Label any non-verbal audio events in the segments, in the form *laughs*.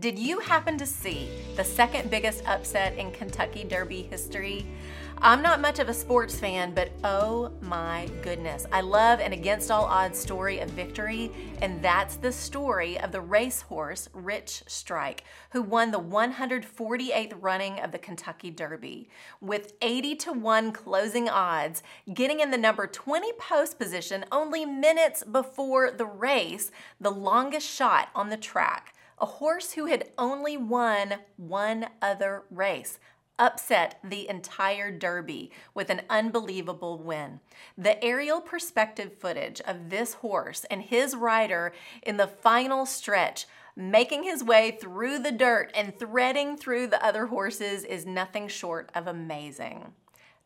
Did you happen to see the second biggest upset in Kentucky Derby history? I'm not much of a sports fan, but oh my goodness. I love an against all odds story of victory, and that's the story of the racehorse Rich Strike, who won the 148th running of the Kentucky Derby. With 80 to 1 closing odds, getting in the number 20 post position only minutes before the race, the longest shot on the track a horse who had only won one other race upset the entire Derby with an unbelievable win. The aerial perspective footage of this horse and his rider in the final stretch making his way through the dirt and threading through the other horses is nothing short of amazing.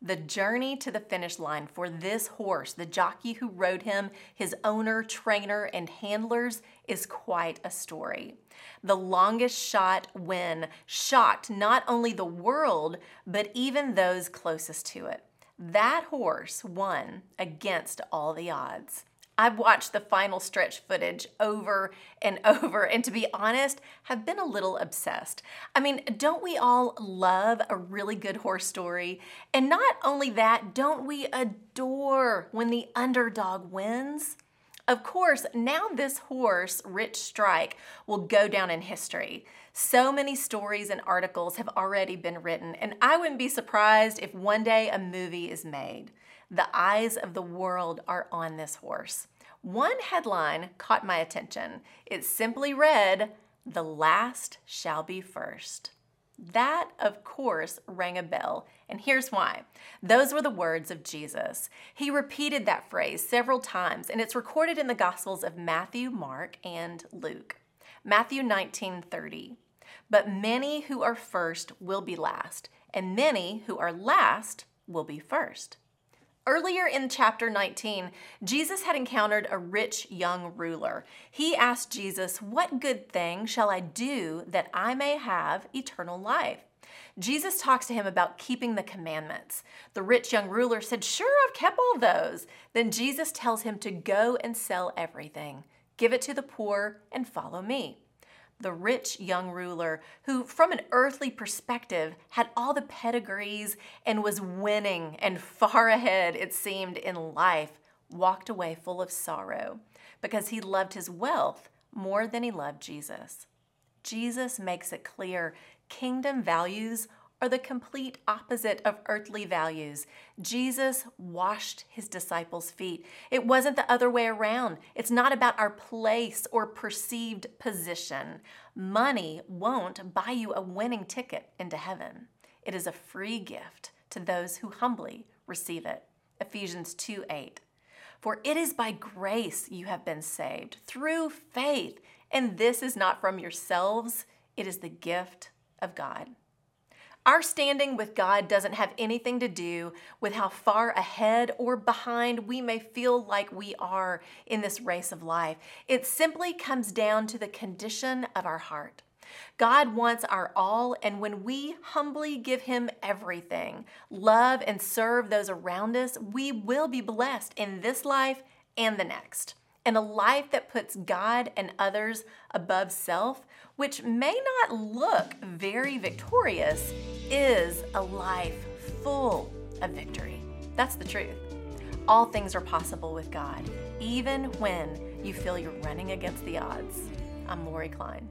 The journey to the finish line for this horse, the jockey who rode him, his owner, trainer, and handlers, is quite a story. The longest shot win shocked not only the world, but even those closest to it. That horse won against all the odds. I've watched the final stretch footage over and *laughs* over, and to be honest, have been a little obsessed. I mean, don't we all love a really good horse story? And not only that, don't we adore when the underdog wins? Of course, now this horse, Rich Strike, will go down in history. So many stories and articles have already been written, and I wouldn't be surprised if one day a movie is made. The eyes of the world are on this horse. One headline caught my attention. It simply read, The last shall be first. That, of course, rang a bell, and here's why. Those were the words of Jesus. He repeated that phrase several times, and it's recorded in the Gospels of Matthew, Mark, and Luke. Matthew 19 30. But many who are first will be last, and many who are last will be first. Earlier in chapter 19, Jesus had encountered a rich young ruler. He asked Jesus, What good thing shall I do that I may have eternal life? Jesus talks to him about keeping the commandments. The rich young ruler said, Sure, I've kept all those. Then Jesus tells him to go and sell everything, give it to the poor, and follow me the rich young ruler who, from an earthly perspective, had all the pedigrees and was winning and far ahead, it seemed, in life, walked away full of sorrow because he loved his wealth more than he loved Jesus. Jesus makes it clear kingdom values are the complete opposite of earthly values. Jesus washed his disciples' feet. It wasn't the other way around. It's not about our place or perceived position. Money won't buy you a winning ticket into heaven. It is a free gift to those who humbly receive it. Ephesians 2 8. For it is by grace you have been saved, through faith, and this is not from yourselves, it is the gift of God. Our standing with God doesn't have anything to do with how far ahead or behind we may feel like we are in this race of life. It simply comes down to the condition of our heart. God wants our all, and when we humbly give Him everything, love and serve those around us, we will be blessed in this life and the next. And a life that puts God and others above self, which may not look very victorious, is a life full of victory. That's the truth. All things are possible with God, even when you feel you're running against the odds. I'm Lori Klein.